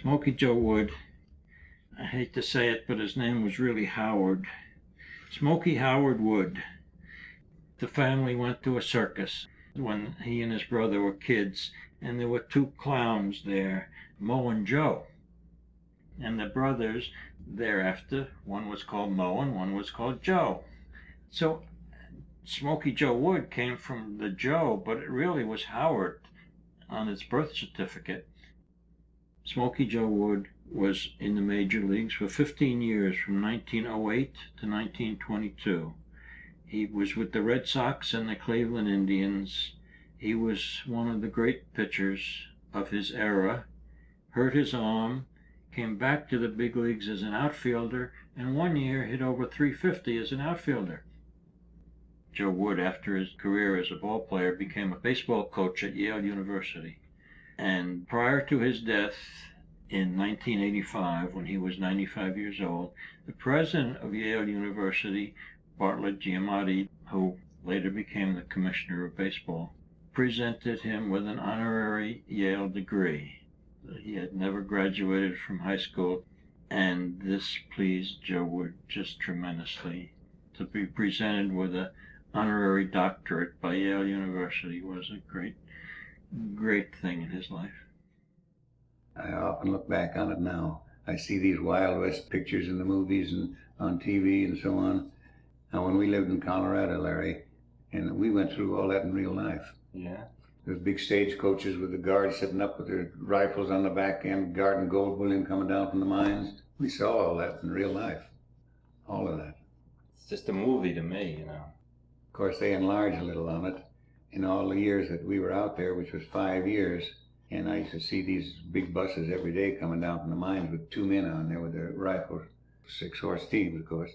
Smoky Joe Wood, I hate to say it, but his name was really Howard. Smoky Howard Wood. The family went to a circus when he and his brother were kids, and there were two clowns there, Mo and Joe. And the brothers thereafter, one was called Mo and one was called Joe. So Smoky Joe Wood came from the Joe, but it really was Howard on his birth certificate. Smoky Joe Wood was in the major leagues for 15 years from 1908 to 1922. He was with the Red Sox and the Cleveland Indians. He was one of the great pitchers of his era. Hurt his arm, came back to the big leagues as an outfielder, and one year hit over 350 as an outfielder. Joe Wood, after his career as a ball player, became a baseball coach at Yale University. And prior to his death in 1985, when he was 95 years old, the president of Yale University, Bartlett Giamatti, who later became the commissioner of baseball, presented him with an honorary Yale degree. He had never graduated from high school, and this pleased Joe Wood just tremendously. To be presented with an honorary doctorate by Yale University was a great, great thing in his life. I often look back on it now. I see these Wild West pictures in the movies and on TV and so on. Now, when we lived in Colorado, Larry, and we went through all that in real life. Yeah. Those big stagecoaches with the guards sitting up with their rifles on the back end, guarding gold bullion coming down from the mines. We saw all that in real life. All of that. It's just a movie to me, you know. Of course, they enlarge a little on it in all the years that we were out there, which was five years. And I used to see these big buses every day coming down from the mines with two men on there with their rifles, six horse teams, of course.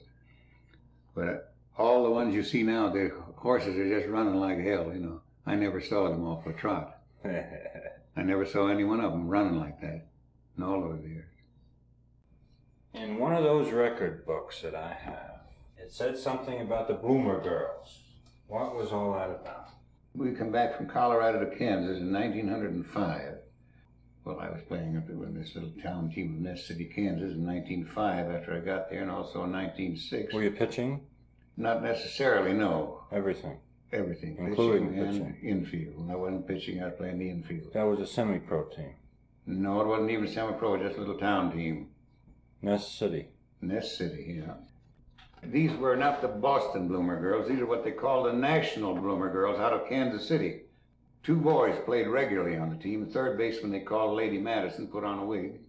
But uh, all the ones you see now, the horses are just running like hell, you know. I never saw them off a trot. I never saw any one of them running like that in all those years. In one of those record books that I have, it said something about the Bloomer Girls. What was all that about? We come back from Colorado to Kansas in 1905. Well, I was playing up in this little town team of Ness City, Kansas in 1905 after I got there, and also in 1906. Were you pitching? Not necessarily, no. Everything. Everything. Including pitching and infield. When I wasn't pitching, I was playing the infield. That was a semi-pro team. No, it wasn't even semi-pro, just a little town team. Ness City. Ness City, yeah. These were not the Boston Bloomer Girls. These are what they call the National Bloomer Girls out of Kansas City. Two boys played regularly on the team. The third baseman they called Lady Madison put on a wig.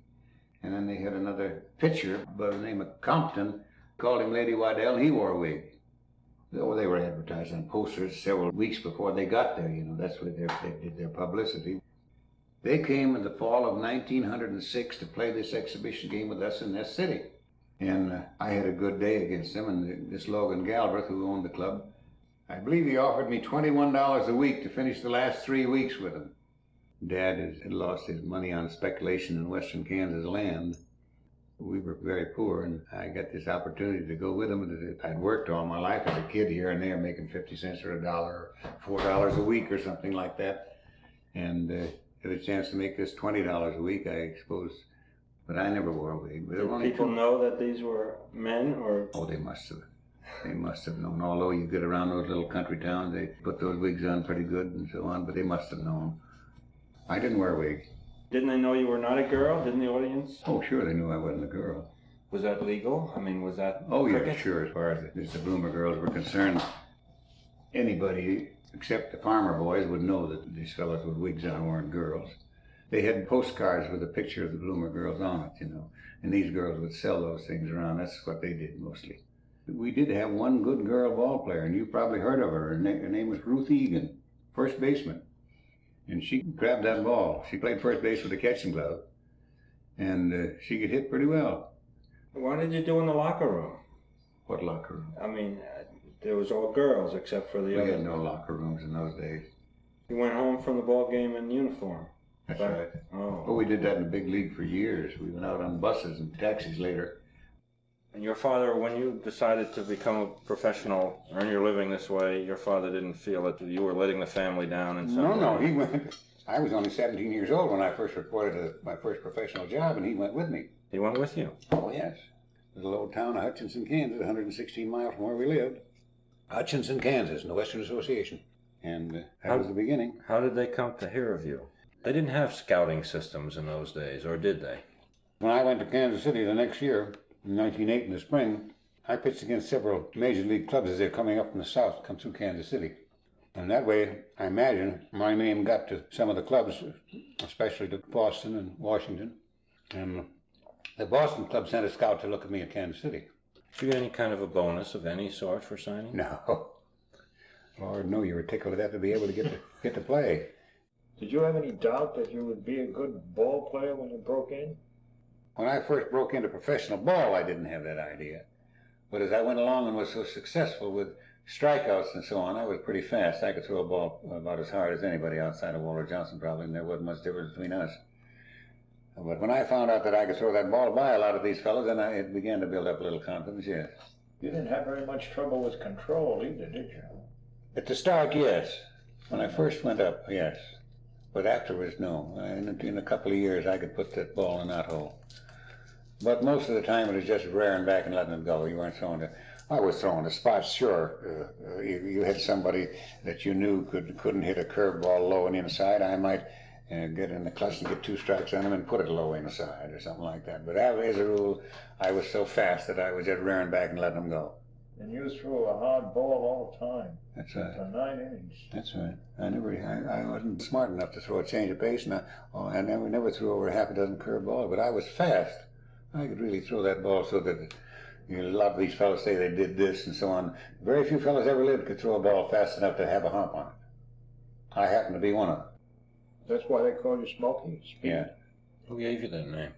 And then they had another pitcher by the name of Compton, called him Lady Waddell, and he wore a wig. Oh, they were advertised on posters several weeks before they got there, you know. That's where they, did their publicity. They came in the fall of 1906 to play this exhibition game with us in Ness City. And uh, I had a good day against him. and this Logan Galbraith, who owned the club, I believe he offered me $21 a week to finish the last three weeks with him. Dad had lost his money on speculation in western Kansas land. We were very poor, and I got this opportunity to go with him. I'd worked all my life as a kid here and there, making 50 cents or a dollar, or $4 a week or something like that. And uh, had a chance to make this $20 a week, I suppose. But I never wore a wig. But Did people know that these were men or Oh, they must have. They must have known. Although you get around those little country towns, they put those wigs on pretty good and so on, but they must have known. I didn't wear a wig. didn't they know you were not a girl? Didn't the audience? Oh, sure, they knew I wasn't a girl. Was that legal? I mean, was that Oh, yeah, cricket? sure, as far as the, as the bloomer girls were concerned. Anybody except the farmer boys would know that these fellows with wigs on weren't girls. They had postcards with a picture of the bloomer girls on it, you know, and these girls would sell those things around. That's what they did mostly. We did have one good girl ball player, and you probably heard of her. Her, na- her name was Ruth Egan, first baseman. And she grabbed that ball. She played first base with a catching glove, and uh, she could hit pretty well. What did you do in the locker room? What locker room? I mean, uh, there was all girls except for the We other. had no locker rooms in those days. You went home from the ball game in uniform. That's Right. right. Oh. Well, we did that in the big league for years. We went out on buses and taxis later. And your father, when you decided to become a professional, earn your living this way, your father didn't feel that you were letting the family down in some No, way. no, he went. I was only 17 years old when I first reported to my first professional job, and he went with me. He went with you. Oh, yes. Little old town of Hutchinson, Kansas, 116 miles from where we lived. Hutchinson, Kansas, in the Western Association. And uh, that How- was the beginning. How did they come to hear of you? They didn't have scouting systems in those days, or did they? When I went to Kansas City the next year, in 1908 in the spring, I pitched against several major league clubs as they're coming up from the south, come through Kansas City. And that way, I imagine, my name got to some of the clubs, especially to Boston and Washington. And the Boston club sent a scout to look at me at Kansas City. Did you get any kind of a bonus of any sort for signing? No. Lord, no, you were tickled to death to be able to get to, get to play. Did you have any doubt that you would be a good ball player when you broke in? When I first broke into professional ball, I didn't have that idea. But as I went along and was so successful with strikeouts and so on, I was pretty fast. I could throw a ball about as hard as anybody outside of Walter Johnson, probably, and there wasn't much difference between us. But when I found out that I could throw that ball by a lot of these fellows, then I, it began to build up a little confidence, yes. You didn't have very much trouble with control either, did you? At the start, yes. When I first went up, yes. But afterwards, no. In, in a couple of years, I could put that ball in that hole. But most of the time, it was just rearing back and letting it go. You weren't throwing it. I was throwing the spots, sure. Uh, you, you had somebody that you knew could couldn't hit a curveball low and inside. I might uh, get in the clutch and get two strikes on him and put it low inside or something like that. But as a rule, I was so fast that I was just rearing back and letting them go. And you threw a hard ball all the time That's right. for nine innings. That's right. I never, I, I wasn't smart enough to throw a change of pace, and I, oh, I never, never threw over half a dozen curve balls. But I was fast. I could really throw that ball so that you know, a lot of these fellows say they did this and so on. Very few fellows ever lived could throw a ball fast enough to have a hump on it. I happen to be one of them. That's why they call you Smoky? Speed. Yeah. Who gave you that name?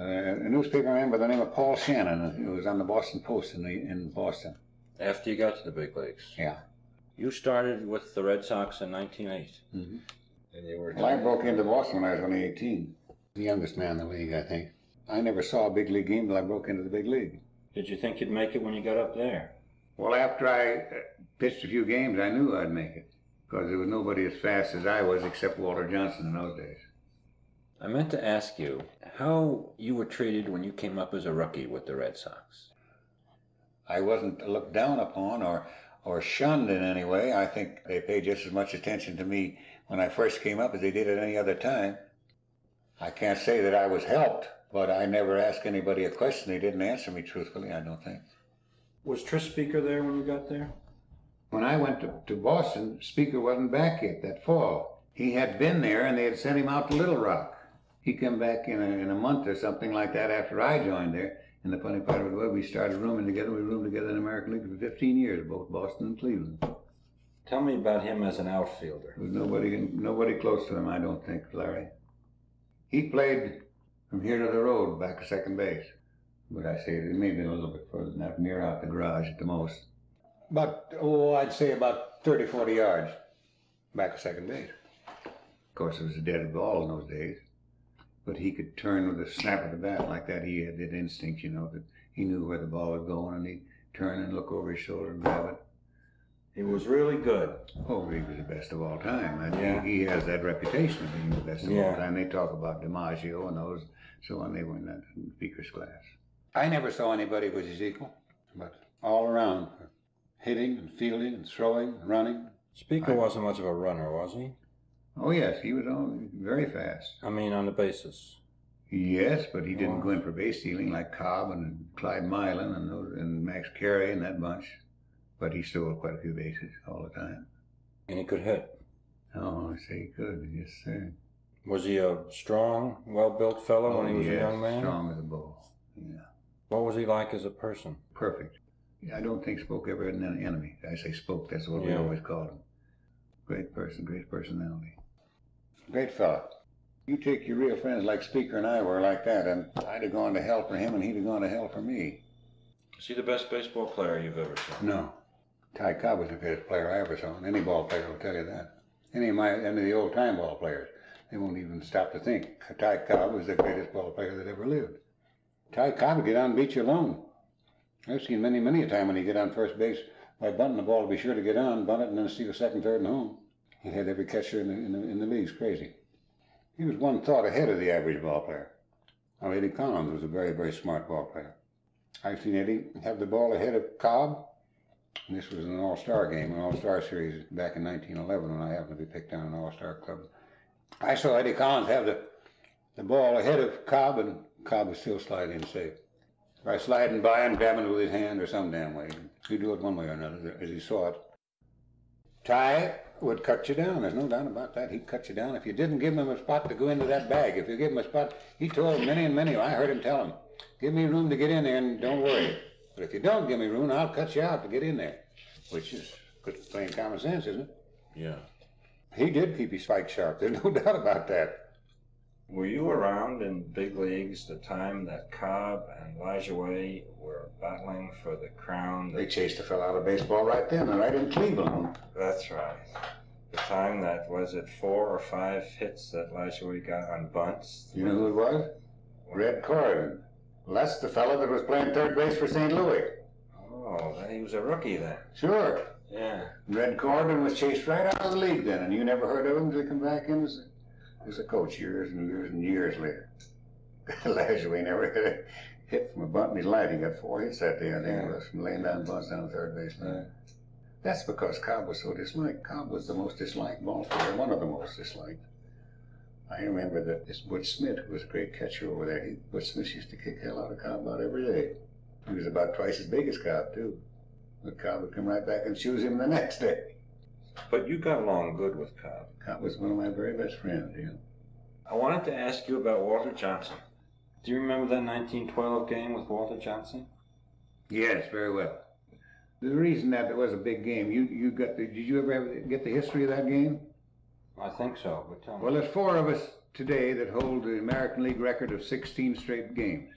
Uh, a newspaper man by the name of Paul Shannon, who was on the Boston Post in, the, in Boston. After you got to the big leagues. Yeah. You started with the Red Sox in 1908. Mm-hmm. And you were Well, I broke into Boston when I was only 18. The youngest man in the league, I think. I never saw a big league game till I broke into the big league. Did you think you'd make it when you got up there? Well, after I uh, pitched a few games, I knew I'd make it because there was nobody as fast as I was except Walter Johnson in those days. I meant to ask you how you were treated when you came up as a rookie with the Red Sox. I wasn't looked down upon or, or shunned in any way. I think they paid just as much attention to me when I first came up as they did at any other time. I can't say that I was helped, but I never asked anybody a question. They didn't answer me truthfully, I don't think. Was Tris Speaker there when you got there? When I went to, to Boston, Speaker wasn't back yet that fall. He had been there and they had sent him out to Little Rock. He come back in a, in a month or something like that after I joined there. And the funny part of it was we started rooming together. We roomed together in the American League for 15 years, both Boston and Cleveland. Tell me about him as an outfielder. There was nobody, nobody close to him, I don't think, Larry. He played from here to the road back to second base. But I say it may be a little bit further than that, near out the garage at the most. But, oh, I'd say about 30, 40 yards back to second base. Of course, it was a dead ball in those days. But he could turn with a snap of the bat like that. He had that instinct, you know, that he knew where the ball was going and he'd turn and look over his shoulder and grab it. He was really good. Oh, he was the best of all time. And Yeah. he, he has that reputation of being the best of Yeah. all time. They talk about DiMaggio and those, so on. They were in that speaker's class. I never saw anybody who was his equal, but all around, hitting and fielding and throwing, and running. Speaker I- wasn't much of a runner, was he? Oh yes, he was all, very fast. I mean, on the bases. Yes, but he didn't Oh. go in for base stealing like Cobb and Clyde Milan and those, and Max Carey and that bunch. But he stole quite a few bases all the time. And he could hit. Oh, I say he could. Yes, sir. Was he a strong, well built fellow when he Oh, was yes, a young man? strong as a bull. Yeah. What was he like as a person? perfect. I don't think Spoke ever had an enemy. I say Spoke, that's what we always called him. Great person, great personality. Great fella. You take your real friends like Speaker and I were like that, and I'd have gone to hell for him and he'd have gone to hell for me. Is he the best baseball player you've ever seen? No. Ty Cobb was the best player I ever saw, and any ball player will tell you that. Any of my any of the old time ball players, they won't even stop to think. Ty Cobb was the greatest ball player that ever lived. Ty Cobb would get on and beat you alone. I've seen many, many a time when he get on first base by bunting the ball to be sure to get on, bunt it, and then steal second, third, and home. He had every catcher in the, in the, in the leagues crazy. He was one thought ahead of the average ball player. Now, Eddie Collins was a very, very smart ball player. I've seen Eddie have the ball ahead of Cobb. This was an All-Star game, an All-Star series back in 1911 when I happened to be picked on an All-Star club. I saw Eddie Collins have the, the ball ahead of Cobb, and Cobb was still sliding safe. By sliding by and grabbing it with his hand or some damn way. He'd do it one way or another as he saw it. Ty would cut you down. There's no doubt about that. He'd cut you down if you didn't give him a spot to go into that bag. If you give him a spot, he told many and many. I heard him tell him, "Give me room to get in there, and don't worry. But if you don't give me room, I'll cut you out to get in there." Which is good plain common sense, isn't it? Yeah. He did keep his spike sharp. There's no doubt about that. Were you around in big leagues the time that Cobb and Lajoie were battling for the crown? They chased a fellow out of baseball right then, and right in Cleveland. That's right. The time that was it four or five hits that Lajoie got on bunts. You know who it was? Red Corriden. Well, that's the fellow that was playing third base for St. Louis. Oh, he was a rookie then. Sure. Yeah. Red Corbin was chased right out of the league then, and you never heard of him until he come back in as a, coach years and years and years later. Lajoie never hit a hit from a bunt in his life. He got four hits that day, I think it was, from laying down bunts down the third base line. That's because Cobb was so disliked. Cobb was the most disliked ball player, one of the most disliked. I remember that this Butch Smith, who was a great catcher over there, he, Butch Smith used to kick hell out of Cobb about every day. He was about twice as big as Cobb, too. But Cobb would come right back and choose him the next day. But you got along good with Cobb. Cobb was one of my very best friends, yeah. I wanted to ask you about Walter Johnson. Do you remember that 1912 game with Walter Johnson? Yes, very well. The reason that it was a big game, you, you got the, did you ever have, get the history of that game? I think so, but tell me. Well, there's four of us today that hold the American League record of 16 straight games,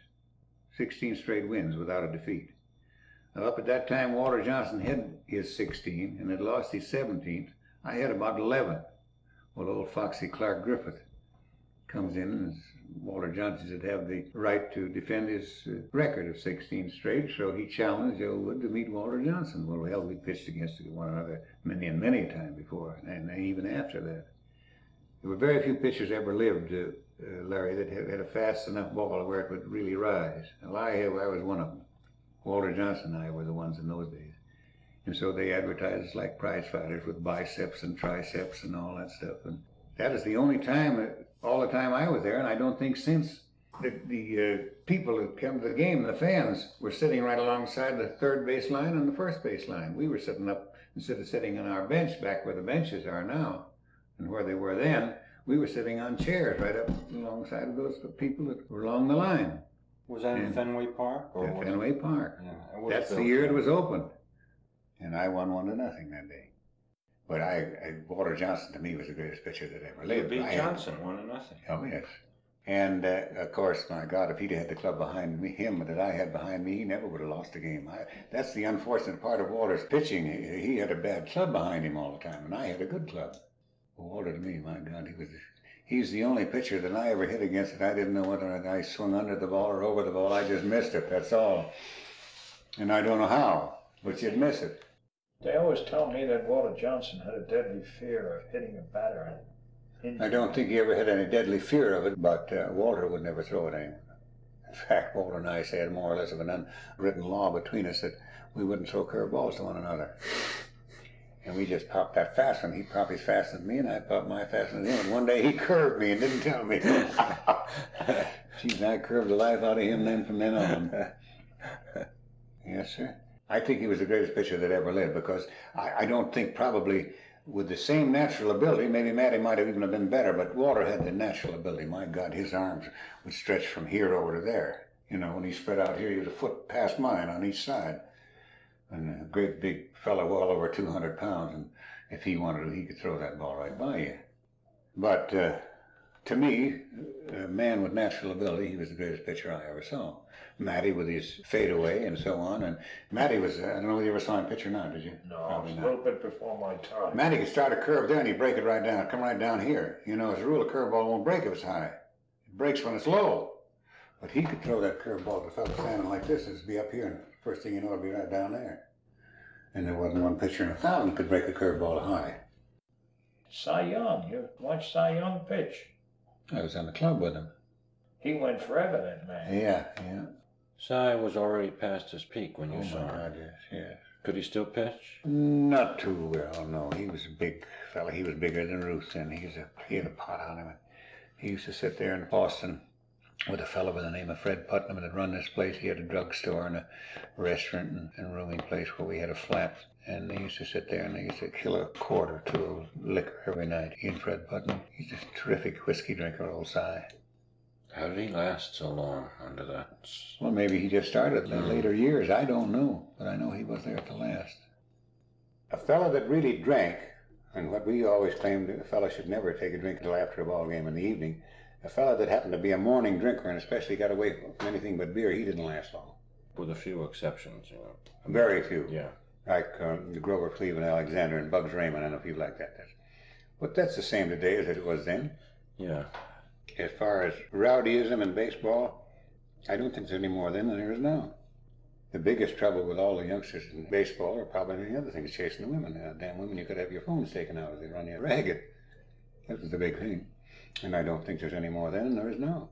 16 straight wins without a defeat. Now, up at that time, Walter Johnson had his 16 and had lost his 17th. I had about 11. Well, old Foxy Clark Griffith comes in and Walter Johnson should have the right to defend his uh, record of 16 straight, so he challenged Joe Wood to meet Walter Johnson. Well, hell, we pitched against one another many and many times before, and even after that. There were very few pitchers ever lived, uh, uh, Larry, that had, a fast enough ball where it would really rise. And I, I was one of them. Walter Johnson and I were the ones in those days. And so they advertised us like prize fighters with biceps and triceps and all that stuff. And that is the only time, all the time I was there, and I don't think since the, the uh, people that came to the game, the fans, were sitting right alongside the third base line and the first base line. We were sitting up, instead of sitting on our bench back where the benches are now, and where they were then, we were sitting on chairs right up alongside of those people that were along the line. Was that in And- Fenway Park? At was it- Fenway Park. Yeah, it was That's the built year it then. was opened. And I won one to nothing that day. But I, I Walter Johnson to me was the greatest pitcher that ever You lived. beat I had- Johnson, one to nothing. Oh yes. And uh, of course, my God, if he'd had the club behind me, him that I had behind me, he never would have lost a game. I, that's the unfortunate part of Walter's pitching. He, he had a bad club behind him all the time, and I had a good club. Walter to me, my God, he was. He's the only pitcher that I ever hit against that I didn't know whether I swung under the ball or over the ball. I just missed it. That's all. And I don't know how, but you'd miss it. They always tell me that Walter Johnson had a deadly fear of hitting a batter. And I don't think he ever had any deadly fear of it, but uh, Walter would never throw at anyone. In fact, Walter and I had more or less of an unwritten law between us that we wouldn't throw curveballs to one another. And we just popped that fast and He popped his than me, and I popped my than him. And one day he curved me and didn't tell me. Geez, I curved the life out of him then from then on. yes, sir. I think he was the greatest pitcher that ever lived because I, I don't think probably with the same natural ability, maybe Matty might have even have been better, but Walter had the natural ability. My God, his arms would stretch from here over to there. You know, when he spread out here, he was a foot past mine on each side. And a great big fellow, well over 200 pounds, and if he wanted to, he could throw that ball right by you. But uh, to me, a man with natural ability, he was the greatest pitcher I ever saw. Matty with his fadeaway and so on. And Matty was, I don't know if you ever saw him pitch or not, did you? no, Probably it's a not. little bit before my time. Matty could start a curve there and he'd break it right down, come right down here. You know, as a rule, a curveball won't break if it's high. It breaks when it's low. But he could throw that curveball to a fellow standing like this, it'd be up here, and first thing you know, it'd be right down there. And there wasn't one pitcher in a thousand could break a curveball high. Cy Young. You watched Cy Young pitch. I was on the club with him. He went forever, that man. Yeah, yeah. Cy was already past his peak when you Oh saw my him. God, yes, yes. Could he still pitch? Not too well, no. He was a big fella. He was bigger than Ruth and He was a he had a pot on him. He used to sit there in Boston with a fellow by the name of Fred Putnam that run this place. He had a drugstore and a restaurant and, and rooming place where we had a flat. And they used to sit there and they used to kill a quart or two of liquor every night. He and Fred Putnam. He's a terrific whiskey drinker, old Cy. How did he last so long under that? Well, maybe he just started in the later years. I don't know, but I know he was there at the last. A fellow that really drank, and what we always claimed a fellow should never take a drink until after a ball game in the evening, a fellow that happened to be a morning drinker and especially got away from anything but beer, he didn't last long. With a few exceptions, you know. Very few. Yeah. Like um, Grover Cleveland Alexander and Bugs Raymond and a few like that. But that's the same today as it was then. Yeah. As far as rowdyism in baseball, I don't think there's any more then than there is now. The biggest trouble with all the youngsters in baseball are probably the other things, is chasing the women. Uh, damn women, you could have your phones taken out if they run you ragged. That was the big thing. And I don't think there's any more then than there is now.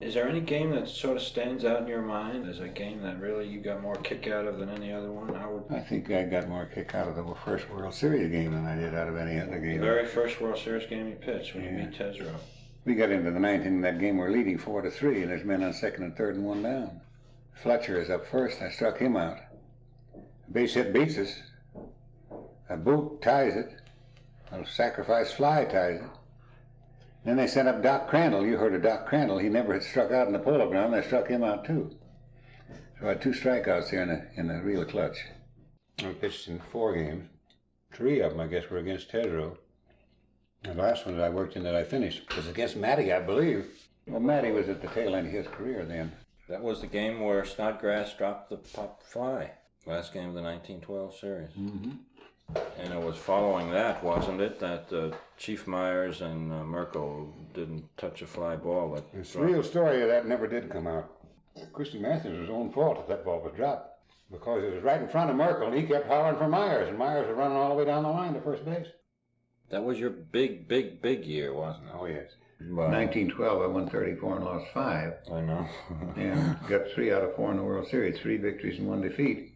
Is there any game that sort of stands out in your mind as a game that really you got more kick out of than any other one? I would. I think I got more kick out of the first World Series game than I did out of any other game. The very first World Series game you pitched when Yeah. you beat Tesreau. We got into the ninth inning that game. We're leading four to three, and there's men on second and third and one down. Fletcher is up first. I struck him out. A base hit beats us. A boot ties it. A sacrifice fly ties it. Then they sent up Doc Crandall. You heard of Doc Crandall. He never had struck out in the polo ground. round. They struck him out too. So I had two strikeouts there in the in the real clutch. I pitched in four games. Three of them, I guess, were against Tesreau. The last one that I worked in that I finished was against Matty, I believe. Well, Matty was at the tail end of his career then. That was the game where Snodgrass dropped the pop fly. Last game of the 1912 series. Mm-hmm. And it was following that, wasn't it, that uh, Chief Meyers and uh, Merkle didn't touch a fly ball. That The real story of that never did come out. Christy Matthews was his own fault if that ball was dropped. Because it was right in front of Merkle and he kept hollering for Meyers, and Meyers was running all the way down the line to first base. That was your big, big, big year, wasn't it? Oh, yes. Wow. 1912, I won 34 and lost five. I know. and got three out of four in the World Series, three victories and one defeat.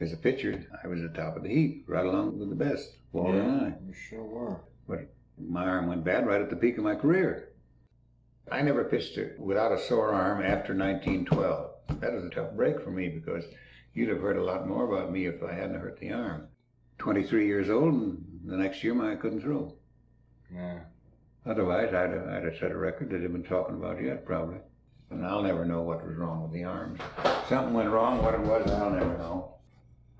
As a pitcher, I was at the top of the heap, right along with the best, Walter and I. you sure were. But my arm went bad right at the peak of my career. I never pitched it without a sore arm after 1912. That was a tough break for me because you'd have heard a lot more about me if I hadn't hurt the arm. 23 years old, and the next year I couldn't throw. Yeah. Otherwise, I'd have, I'd have set a record that they've been talking about yet, probably. And I'll never know what was wrong with the arms. Something went wrong, what it was, I'll never know.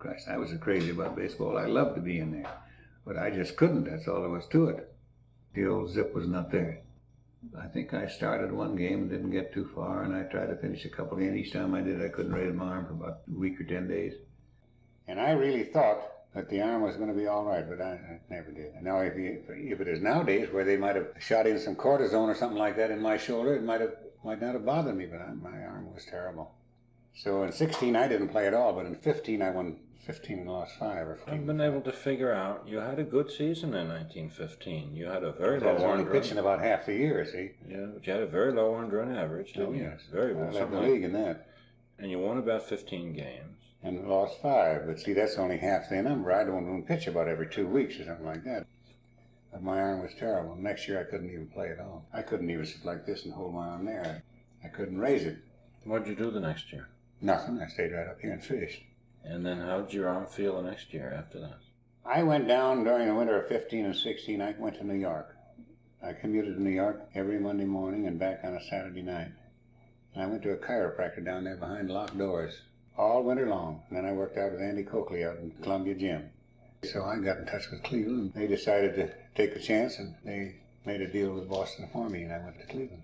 Christ, I was crazy about baseball. I loved to be in there. But I just couldn't, that's all there was to it. The old zip was not there. I think I started one game and didn't get too far, and I tried to finish a couple games. Each time I did, I couldn't raise my arm for about a week or ten days. And I really thought that the arm was going to be all right, but I, I never did. Now, if, you, if it is nowadays, where they might have shot in some cortisone or something like that in my shoulder, it might have might not have bothered me. But I, my arm was terrible. So in 16, I didn't play at all, but in 15, I won 15 and lost five or I've been able to figure out you had a good season in 1915. You had a very I low was only pitching about half the year, see? Yeah, but you had a very low earned run average, didn't Oh, you? yes. Very I well. led the league in that. And you won about 15 games. and lost five. But see, that's only half the number. I don't even pitch about every two weeks or something like that. But my arm was terrible. Next year, I couldn't even play at all. I couldn't even sit like this and hold my arm there. I couldn't raise it. What'd you do the next year? Nothing. I stayed right up here and fished. And then how did your arm feel the next year after that? I went down during the winter of 15 and 16. I went to New York. I commuted to New York every Monday morning and back on a Saturday night. And I went to a chiropractor down there behind locked doors all winter long. And then I worked out with Andy Coakley out in Columbia Gym. So I got in touch with Cleveland. They decided to take a chance and they made a deal with Boston for me and I went to Cleveland.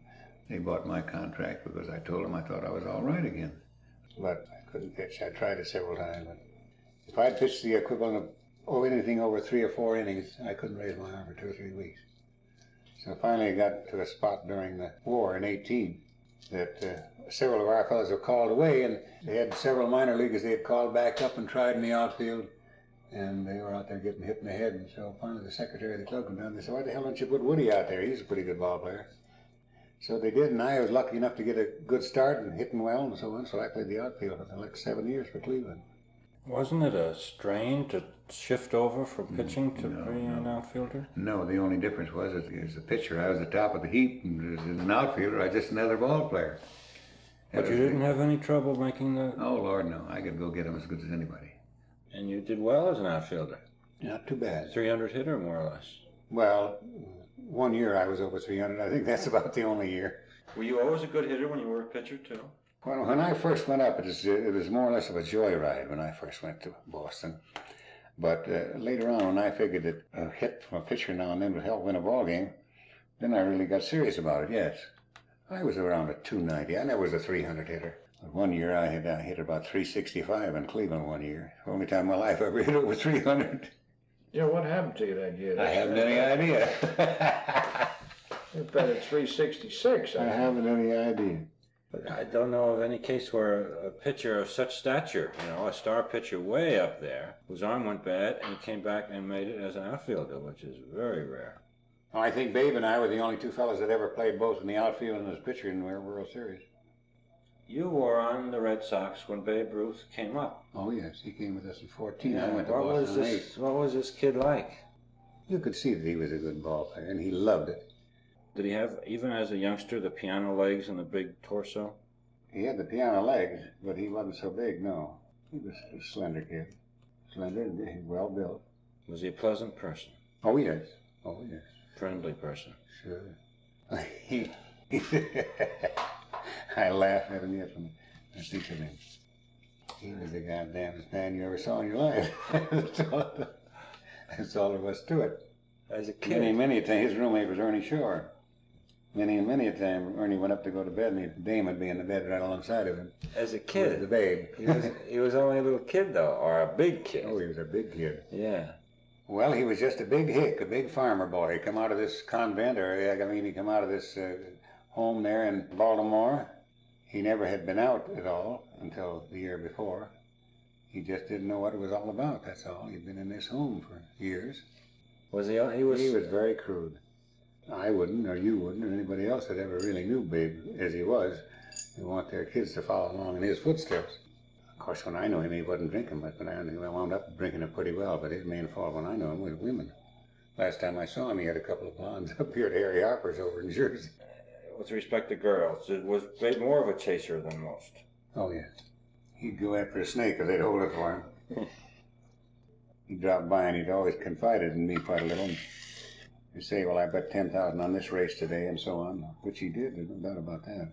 They bought my contract because I told them I thought I was all right again. But I couldn't pitch. I tried it several times. But if I'd pitched the equivalent of oh, anything over three or four innings, I couldn't raise my arm for two or three weeks. So finally, I got to a spot during the war in 18 that uh, several of our fellows were called away, and they had several minor leaguers they had called back up and tried in the outfield. And they were out there getting hit in the head, and so finally the secretary of the club came down and they said, why the hell don't you put Woody out there? He's a pretty good ball player. So they did, and I was lucky enough to get a good start and hitting well and so on, so I played the outfield for the next seven years for Cleveland. Wasn't it a strain to shift over from mm, pitching to no, being an outfielder? No, the only difference was as, as a pitcher, I was the top of the heap, and as an outfielder, I was just another ball player. But you didn't have any trouble making the. Oh, Lord, no. I could go get him as good as anybody. And you did well as an outfielder. Not too bad. 300 hitter, more or less. Well, one year I was over 300. I think that's about the only year. Were you always a good hitter when you were a pitcher, too? Well, when I first went up, it was, it was more or less of a joyride when I first went to Boston. But uh, later on, when I figured that a hit from a pitcher now and then would help win a ball game, then I really got serious about it, yes. I was around a 290. I never was a 300 hitter. One year I had uh, hit about 365 in Cleveland one year. Only time in my life I ever hit over 300. Yeah, what happened to you that year? I haven't any idea. You bet at 366. I haven't any idea. But I don't know of any case where a pitcher of such stature, you know, a star pitcher way up there, whose arm went bad and came back and made it as an outfielder, which is very rare. Well, I think Babe and I were the only two fellas that ever played both in the outfield and as pitcher in the World Series. You were on the Red Sox when Babe Ruth came up. Oh yes, he came with us in '14. I went to what was Boston in this? '8. What was this kid like? You could see that he was a good ball player, and he loved it. Did he have, even as a youngster, the piano legs and the big torso? He had the piano legs, but he wasn't so big. No, he was a slender kid, slender and well built. Was he a pleasant person, Oh yes, oh yes, friendly person? sure. I laugh at him yet when I think of him. He was the goddamnest man you ever saw in your life. that's, all, that's all there was to it. As a Many, kid, many a time, his roommate was Ernie Shore. Many and many a time, Ernie went up to go to bed, and his dame would be in the bed right alongside of him. as a With the kid, babe. he was, he was only a little kid though, or a big kid. oh, he was a big kid. Yeah. Well, he was just a big hick, a big farmer boy. He come out of this convent, or I mean, he come out of this uh, home there in Baltimore. He never had been out at all until the year before. He just didn't know what it was all about. That's all. He'd been in this home for years. Was he? He was. He was very crude. I wouldn't, or you wouldn't, or anybody else that ever really knew Babe as he was. They want their kids to follow along in his footsteps. Of course, when I knew him, he wasn't drinking much, but I wound up drinking it pretty well. But his main fault when I knew him was women. Last time I saw him, he had a couple of blondes up here at Harry Harper's over in Jersey. With respect to girls, it was more of a chaser than most. Oh, yes. He'd go after a snake, or they'd hold it for him. he'd drop by, and he'd always confided in me quite a little. He'd say, well, I bet 10000 on this race today, and so on, which he did, there's no doubt about that.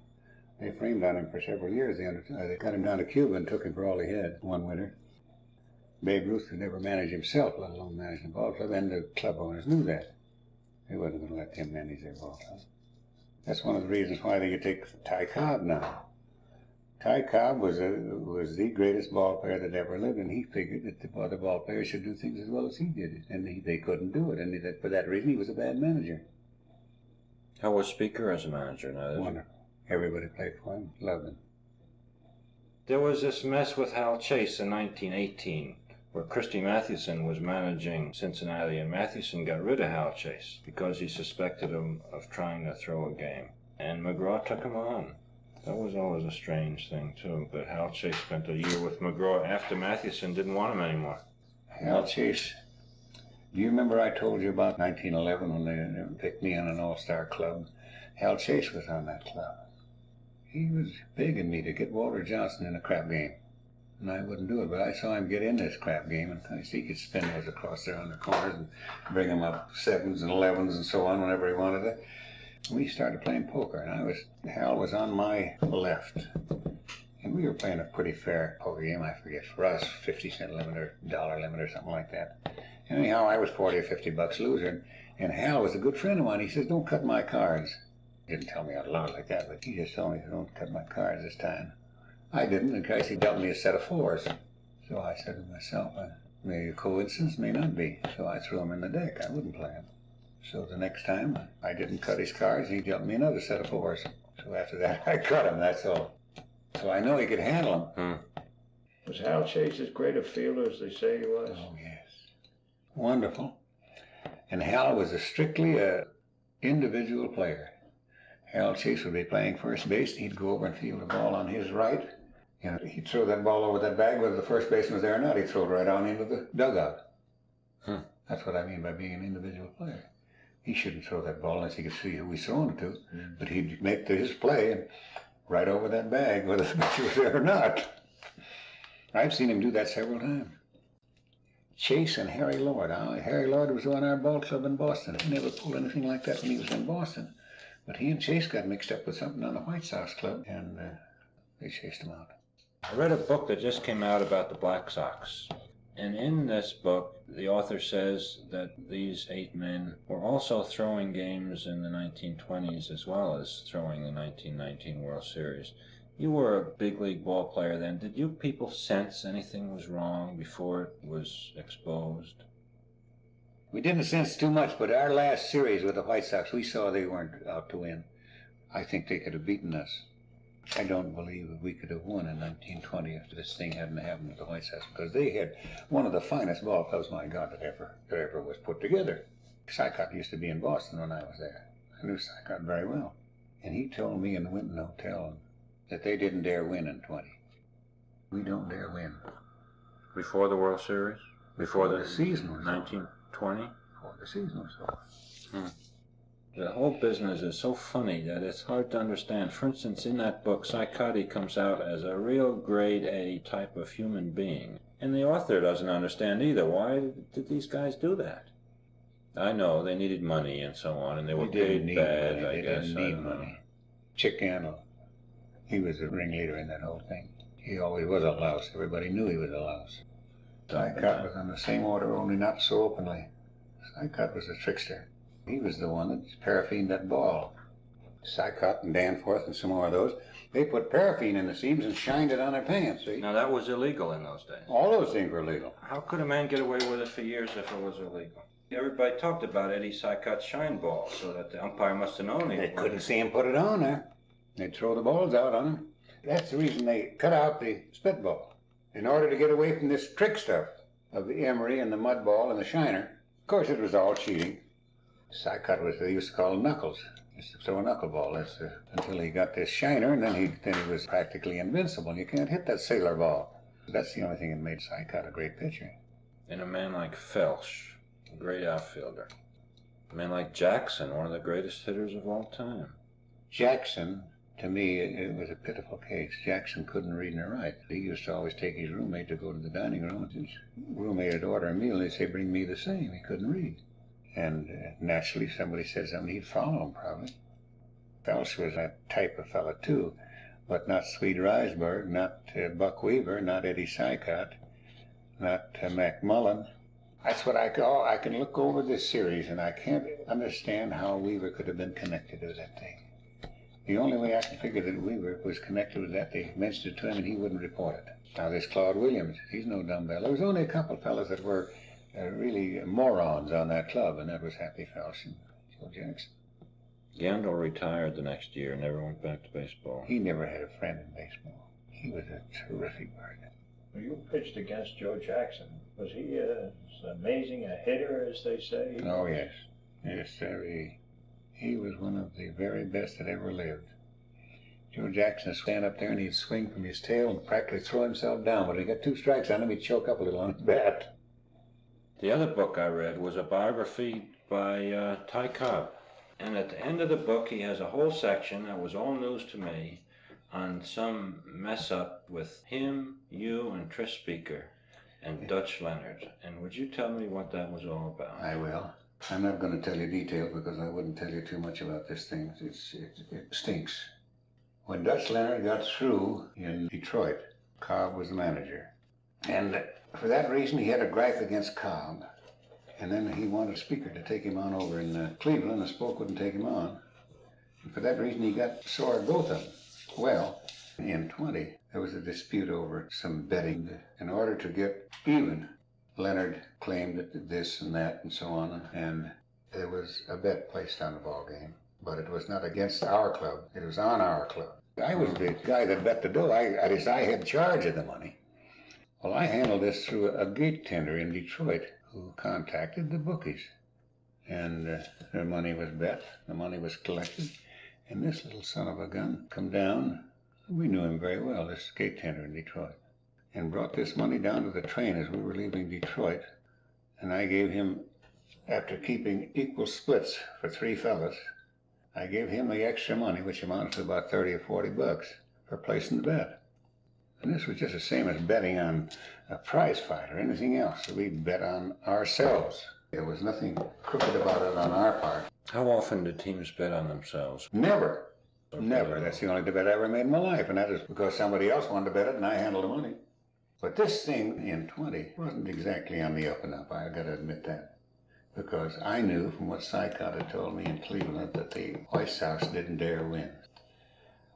They framed on him for several years. They, under- uh, they got him down to Cuba and took him for all he had one winter. Babe Ruth could never manage himself, let alone manage the ball club, and the club owners knew that. They wasn't going to let him manage their ball club. That's one of the reasons why they could take Ty Cobb now. Ty Cobb was a, was the greatest ball player that ever lived, and he figured that the other ball players should do things as well as he did, and he, they couldn't do it, and that for that reason he was a bad manager. How was Speaker as a manager? Now, there's- Wonderful. Everybody played for him, loved him. There was this mess with Hal Chase in 1918, where Christy Mathewson was managing Cincinnati, and Mathewson got rid of Hal Chase because he suspected him of trying to throw a game, and McGraw took him on. That was always a strange thing too. But Hal Chase spent a year with McGraw after Mathewson didn't want him anymore. Hal Chase. Do you remember I told you about 1911 when they picked me on an all-star club? Hal Chase was on that club. He was begging me to get Walter Johnson in a crap game. And I wouldn't do it, but I saw him get in this crap game, and I see he could spin those across there on the corners and bring them up sevens and elevens and so on whenever he wanted it. We started playing poker, and I was Hal was on my left, and we were playing a pretty fair poker game. I forget for us, fifty cent limit or dollar limit or something like that. Anyhow, I was forty or fifty bucks loser, and Hal was a good friend of mine. He says, "Don't cut my cards." He didn't tell me out loud like that, but he just told me, "Don't cut my cards this time." I didn't, and Christ, he dealt me a set of fours. So I said to myself, uh, maybe a coincidence, may not be. So I threw him in the deck. I wouldn't play him. So the next time, I didn't cut his cards, and he dealt me another set of fours. So after that, I cut him, that's all. So I know he could handle them. Was Hal Chase as great a fielder as they say he was? Oh, yes. wonderful. And Hal was a strictly a individual player. Hal Chase would be playing first base. He'd go over and field the ball on his right. And he'd throw that ball over that bag, whether the first baseman was there or not. He'd throw it right on into the dugout. Hmm. That's what I mean by being an individual player. He shouldn't throw that ball unless he could see who he's throwing it to. But he'd make his play and right over that bag, whether the pitcher was there or not. I've seen him do that several times. Chase and Harry Lord. Uh, Harry Lord was on our ball club in Boston. He never pulled anything like that when he was in Boston. But he and Chase got mixed up with something on the White Sox club, and uh, they chased him out. I read a book that just came out about the Black Sox. And in this book, the author says that these eight men were also throwing games in the 1920s as well as throwing the 1919 World Series. You were a big league ball player then. Did you people sense anything was wrong before it was exposed? We didn't sense too much, but our last series with the White Sox, we saw they weren't out to win. I think they could have beaten us. I don't believe that we could have won in 1920 if this thing hadn't happened with the White Sox, because they had one of the finest ball clubs, my God, that ever that ever was put together. Cicotte used to be in Boston when I was there. I knew Cicotte very well, and he told me in the Winton Hotel that they didn't dare win in 20. We don't dare win. Before the World Series? Before the, the season was over. 1920? Before the season was over. The whole business is so funny that it's hard to understand. For instance, in that book, Cicotte comes out as a real grade A type of human being. And the author doesn't understand either. Why did these guys do that? I know they needed money and so on, and they were They paid need bad, money. I They guess. didn't need money. Chick he was the ringleader in that whole thing. He always was a louse. Everybody knew he was a louse. Cicotte was on the same order, only not so openly. Cicotte was a trickster. He was the one that paraffined that ball. Cicotte and Danforth and some more of those, they put paraffin in the seams and shined it on their pants. See? Now, that was illegal in those days. All those things were illegal. How could a man get away with it for years if it was illegal? Everybody talked about Eddie Cicotte's shine ball, so that the umpire must have known he They couldn't see him put it on there. They'd throw the balls out on him. That's the reason they cut out the spitball. In order to get away from this trick stuff of the emery and the mud ball and the shiner. Of course, it was all cheating. Cicotte was, they used to call him Knuckles. He used to throw a knuckleball that's, uh, until he got this shiner, and then he, then he was practically invincible. You can't hit that sailor ball. That's the only thing that made Cicotte a great pitcher. And a man like Felsch, a great outfielder. A man like Jackson, one of the greatest hitters of all time. Jackson, to me, it, it was a pitiful case. Jackson couldn't read nor write. He used to always take his roommate to go to the dining room. His roommate would order a meal, and he'd say, "Bring me the same." He couldn't read, and naturally, somebody said something, he'd follow him probably. Felsch was that type of fella too, but not Swede Risberg, not uh, Buck Weaver, not Eddie Cicotte, not uh, McMullin. That's what I call. I can look over this series, and I can't understand how Weaver could have been connected to that thing. The only way I can figure that Weaver was connected with that, they mentioned it to him and he wouldn't report it. Now this Claude Williams, he's no dumbbell. There was only a couple of fellas that were uh, really morons on that club, and that was Happy Felsch and Joe Jackson. Gandil retired the next year, and never went back to baseball. He never had a friend in baseball. He was a terrific bird. Well, You pitched against Joe Jackson. Was he uh, as amazing a hitter as they say? Oh yes, yes, sir. He, he was one of the very best that ever lived. Joe Jackson would stand up there and he'd swing from his tail and practically throw himself down. But if he got two strikes on him, he'd choke up a little on his bat. The other book I read was a biography by uh, Ty Cobb. And at the end of the book, he has a whole section that was all news to me on some mess up with him, you, and Tris Speaker and Dutch Leonard. And would you tell me what that was all about? I will. I'm not going to tell you details because I wouldn't tell you too much about this thing. It's, it, it stinks. When Dutch Leonard got through in Detroit, Cobb was the manager. And for that reason, he had a gripe against Cobb. And then he wanted a speaker to take him on over in uh, Cleveland, and Spoke wouldn't take him on. And for that reason, he got sore at both of them. Well, in 20, there was a dispute over some betting. In order to get even, Leonard claimed this and that and so on, and there was a bet placed on the ball game, but it was not against our club; it was on our club. I was the guy that bet the dough. I, I I had charge of the money. Well, I handled this through a gate tender in Detroit, who contacted the bookies. And uh, their money was bet, the money was collected, and this little son of a gun come down. We knew him very well, this gate tender in Detroit, and brought this money down to the train as we were leaving Detroit. And I gave him, after keeping equal splits for three fellas, I gave him the extra money, which amounted to about 30 or 40 bucks, for placing the bet. And this was just the same as betting on a prize fight or anything else. We bet on ourselves. There was nothing crooked about it on our part. How often did teams bet on themselves? Never. Never. That's the only bet I ever made in my life, and that is because somebody else wanted to bet it and I handled the money. But this thing in 20 wasn't exactly on the up and up. I've gotta admit that. Because I knew from what Cicotte had told me in Cleveland that the White Sox didn't dare win.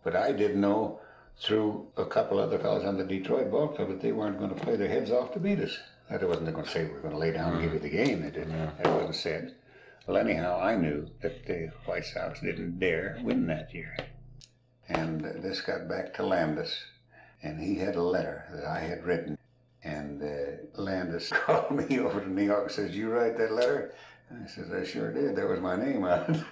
But I didn't know through a couple other fellows on the Detroit ball club that they weren't going to play their heads off to beat us. That wasn't going to say we were going to lay down and give you the game. They didn't. That wasn't said. Well, anyhow, I knew that the White Sox didn't dare win that year. And uh, this got back to Landis, and he had a letter that I had written. And uh, Landis called me over to New York and says, You write that letter? And I says, I sure did. There was my name on it.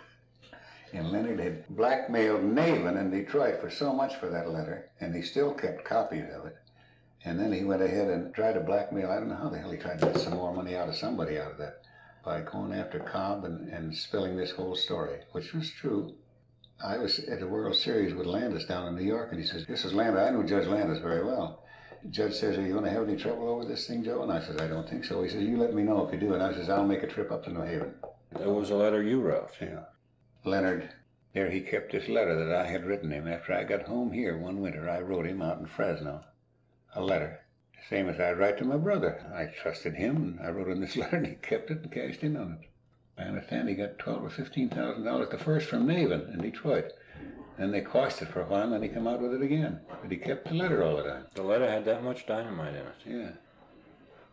And Leonard had blackmailed Navin in Detroit for so much for that letter, and he still kept copies of it. And then he went ahead and tried to blackmail, I don't know how the hell he tried to get some more money out of somebody out of that by going after Cobb and, and spilling this whole story, which was true. I was at the World Series with Landis down in New York, and he says, This is Landis. I know Judge Landis very well. The judge says, Are you going to have any trouble over this thing, Joe? And I says, I don't think so. He says, You let me know if you do. And I says, I'll make a trip up to New Haven. There was a letter you wrote. Yeah. Leonard, there he kept this letter that I had written him. After I got home here one winter, I wrote him out in Fresno a letter, the same as I'd write to my brother. I trusted him, and I wrote him this letter, and he kept it and cashed in on it. I understand he got twelve or fifteen thousand dollars the first from Navin in Detroit. Then they quashed it for a while, and then he come out with it again. But he kept the letter all the time. The letter had that much dynamite in it. Yeah.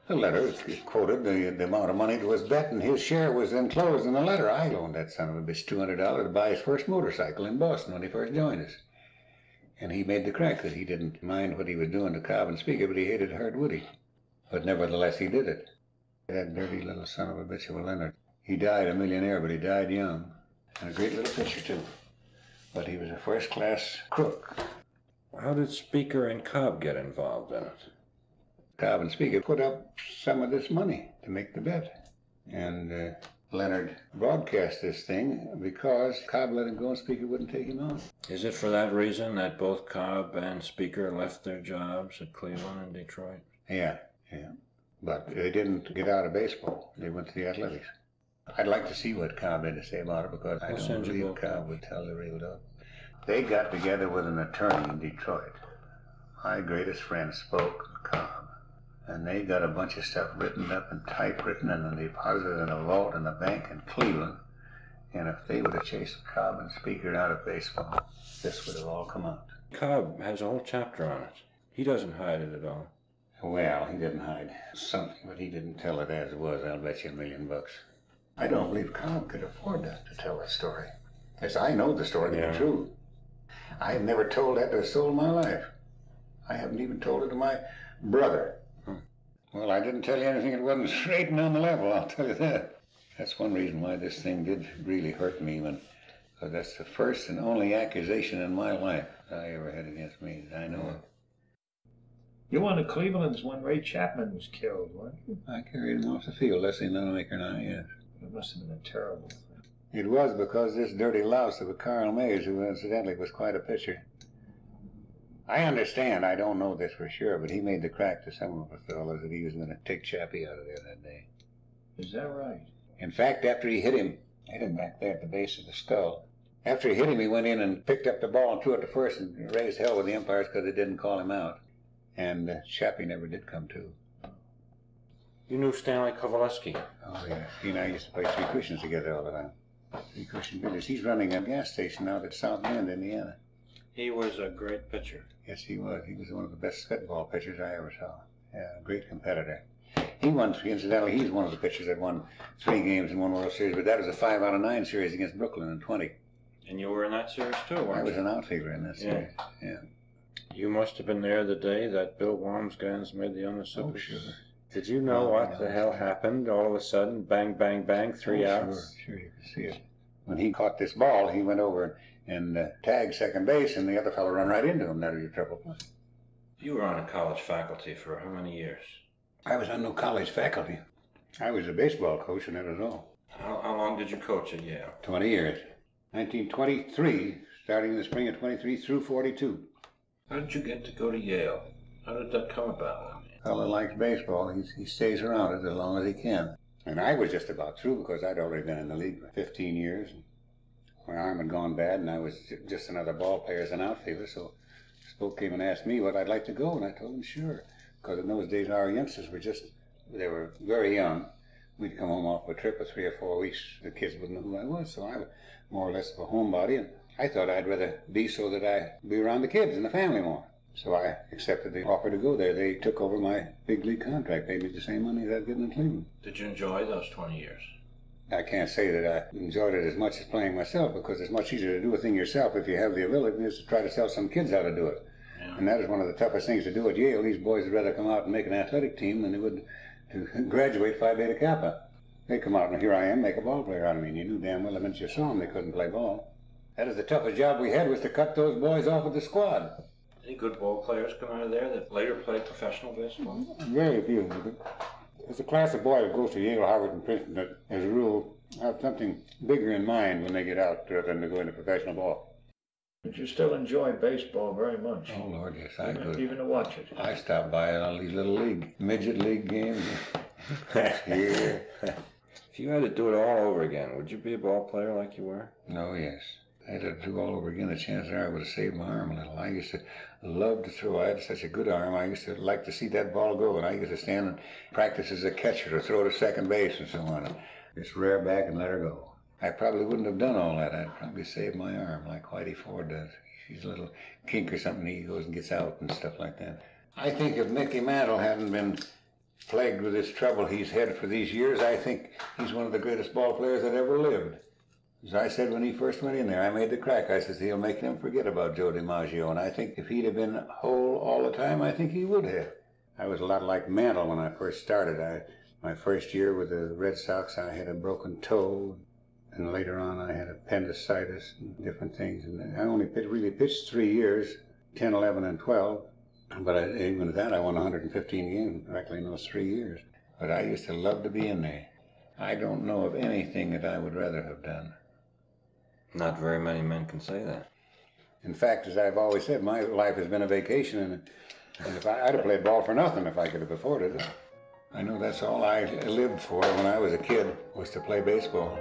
The letter quoted the, the amount of money that was bet, and his share was enclosed in the letter. I loaned that son of a bitch two hundred dollars to buy his first motorcycle in Boston when he first joined us. And he made the crack that he didn't mind what he was doing to Cobb and Speaker, but he hated Hurt Woody. But nevertheless, he did it. That dirty little son of a bitch of a Leonard. He died a millionaire, but he died young, and a great little pitcher too. But he was a first-class crook. How did Speaker and Cobb get involved in it? Cobb and Speaker put up some of this money to make the bet. And uh, Leonard broadcast this thing because Cobb let him go and Speaker wouldn't take him on. Is it for that reason that both Cobb and Speaker left their jobs at Cleveland and Detroit? Yeah, yeah. But they didn't get out of baseball. They went to the athletics. I'd like to see what Cobb had to say about it because I don't believe Cobb would tell the real dope. They got together with an attorney in Detroit. My greatest friend spoke Cobb. And they got a bunch of stuff written up and typewritten and then deposited in a vault in a bank in Cleveland. And if they would have chased Cobb and Speaker out of baseball, this would have all come out. Cobb has a whole chapter on it. He doesn't hide it at all. Well, he didn't hide something, but he didn't tell it as it was. I'll bet you a million bucks. I don't believe Cobb could afford that to tell that story. Yes, I know the story to Yeah. be true. I have never told that to a soul in my life. I haven't even told it to my brother. Well, I didn't tell you anything that wasn't straight and on the level, I'll tell you that. That's one reason why this thing did really hurt me when, because that's the first and only accusation in my life I ever had against me that I know of. You were in the Clevelands when Ray Chapman was killed, weren't you? I carried him off the field, Leslie Nunamaker and I, yes. It must have been a terrible thing. It was because this dirty louse of a Carl Mays, who incidentally was quite a pitcher. I understand, I don't know this for sure, but he made the crack to some of the fellows that he was going to take Chappie out of there that day. Is that right? In fact, after he hit him, hit him back there at the base of the skull. After he hit him, he went in and picked up the ball and threw it to first and raised hell with the umpires because they didn't call him out. And uh, Chappie never did come to. You knew Stanley Coveleski. Oh, yeah. He and I used to play three cushions together all the time. Three cushion billiards. He's running a gas station out at South Bend, Indiana. He was a great pitcher. Yes, he was. He was one of the best spitball pitchers I ever saw. Yeah, a great competitor. He won, incidentally, he's one of the pitchers that won three games in one World Series, but that was a five out of nine series against Brooklyn in 20. And you were in that series too, I weren't was you? an outfielder in that Yeah. series. Yeah. You must have been there the day that Bill Wambsganss made the Oh, sure. Oh, Did you know Oh, what the hell happened all of a sudden? Bang, bang, bang, three Oh, outs. Sure, sure, you can see it. When he caught this ball, he went over and uh, tag second base, and the other fellow run right into him. That was your triple play. You were on a college faculty for how many years? I was on no college faculty. I was a baseball coach, and that was all. How, how long did you coach at Yale? 20 years. 1923, starting in the spring of 23 through 42. How did you get to go to Yale? How did that come about? Fellow likes baseball. He, he stays around it as long as he can. And I was just about through because I'd already been in the league for 15 years. My arm had gone bad, and I was just another ball player as an outfielder. So Spoke came and asked me what I'd like to go, and I told him sure. Because in those days, our youngsters were just, they were very young. We'd come home off a trip for three or four weeks. The kids wouldn't know who I was, so I was more or less of a homebody. And I thought I'd rather be so that I'd be around the kids and the family more. So I accepted the offer to go there. They took over my big league contract, paid me the same money as I'd getting in Cleveland. Did you enjoy those 20 years? I can't say that I enjoyed it as much as playing myself because it's much easier to do a thing yourself if you have the ability than it is to try to tell some kids how to do it. Yeah. And that is one of the toughest things to do at Yale. These boys would rather come out and make an athletic team than they would to graduate Phi Beta Kappa. They come out and here I am, make a ball player out of me. And you knew damn well the minute you saw them, they couldn't play ball. That is the toughest job we had was to cut those boys off of the squad. Any good ball players come out of there that later played professional baseball? Very few. There's a class of boy that goes to Yale, Harvard, and Princeton that, as a rule, have something bigger in mind when they get out uh, than to go into professional ball. But you still enjoy baseball very much. Oh Lord, yes, I even, could. even to watch it. I stop by at all these little league, midget league games. yeah. If you had to do it all over again, would you be a ball player like you were? No, yes. I had to do all over again. The chances are I would have saved my arm a little. I used to love to throw. I had such a good arm. I used to like to see that ball go, and I used to stand and practice as a catcher to throw to second base and so on. Just rear back and let her go. I probably wouldn't have done all that. I'd probably saved my arm like Whitey Ford does. She's a little kink or something. He goes and gets out and stuff like that. I think if Mickey Mantle hadn't been plagued with this trouble he's had for these years, I think he's one of the greatest ball players that ever lived. As I said when he first went in there, I made the crack. I says he'll make them forget about Joe DiMaggio, and I think if he'd have been whole all the time, I think he would have. I was a lot like Mantle when I first started. I, my first year with the Red Sox, I had a broken toe, and later on I had appendicitis and different things. And I only pitched, really pitched three years, 10, 11, and 12. But I, even at that, I won 115 games directly in those three years. But I used to love to be in there. I don't know of anything that I would rather have done. Not very many men can say that. In fact, as I've always said, my life has been a vacation, and, and if I, I'd have played ball for nothing if I could have afforded it. I know that's all I lived for when I was a kid was to play baseball.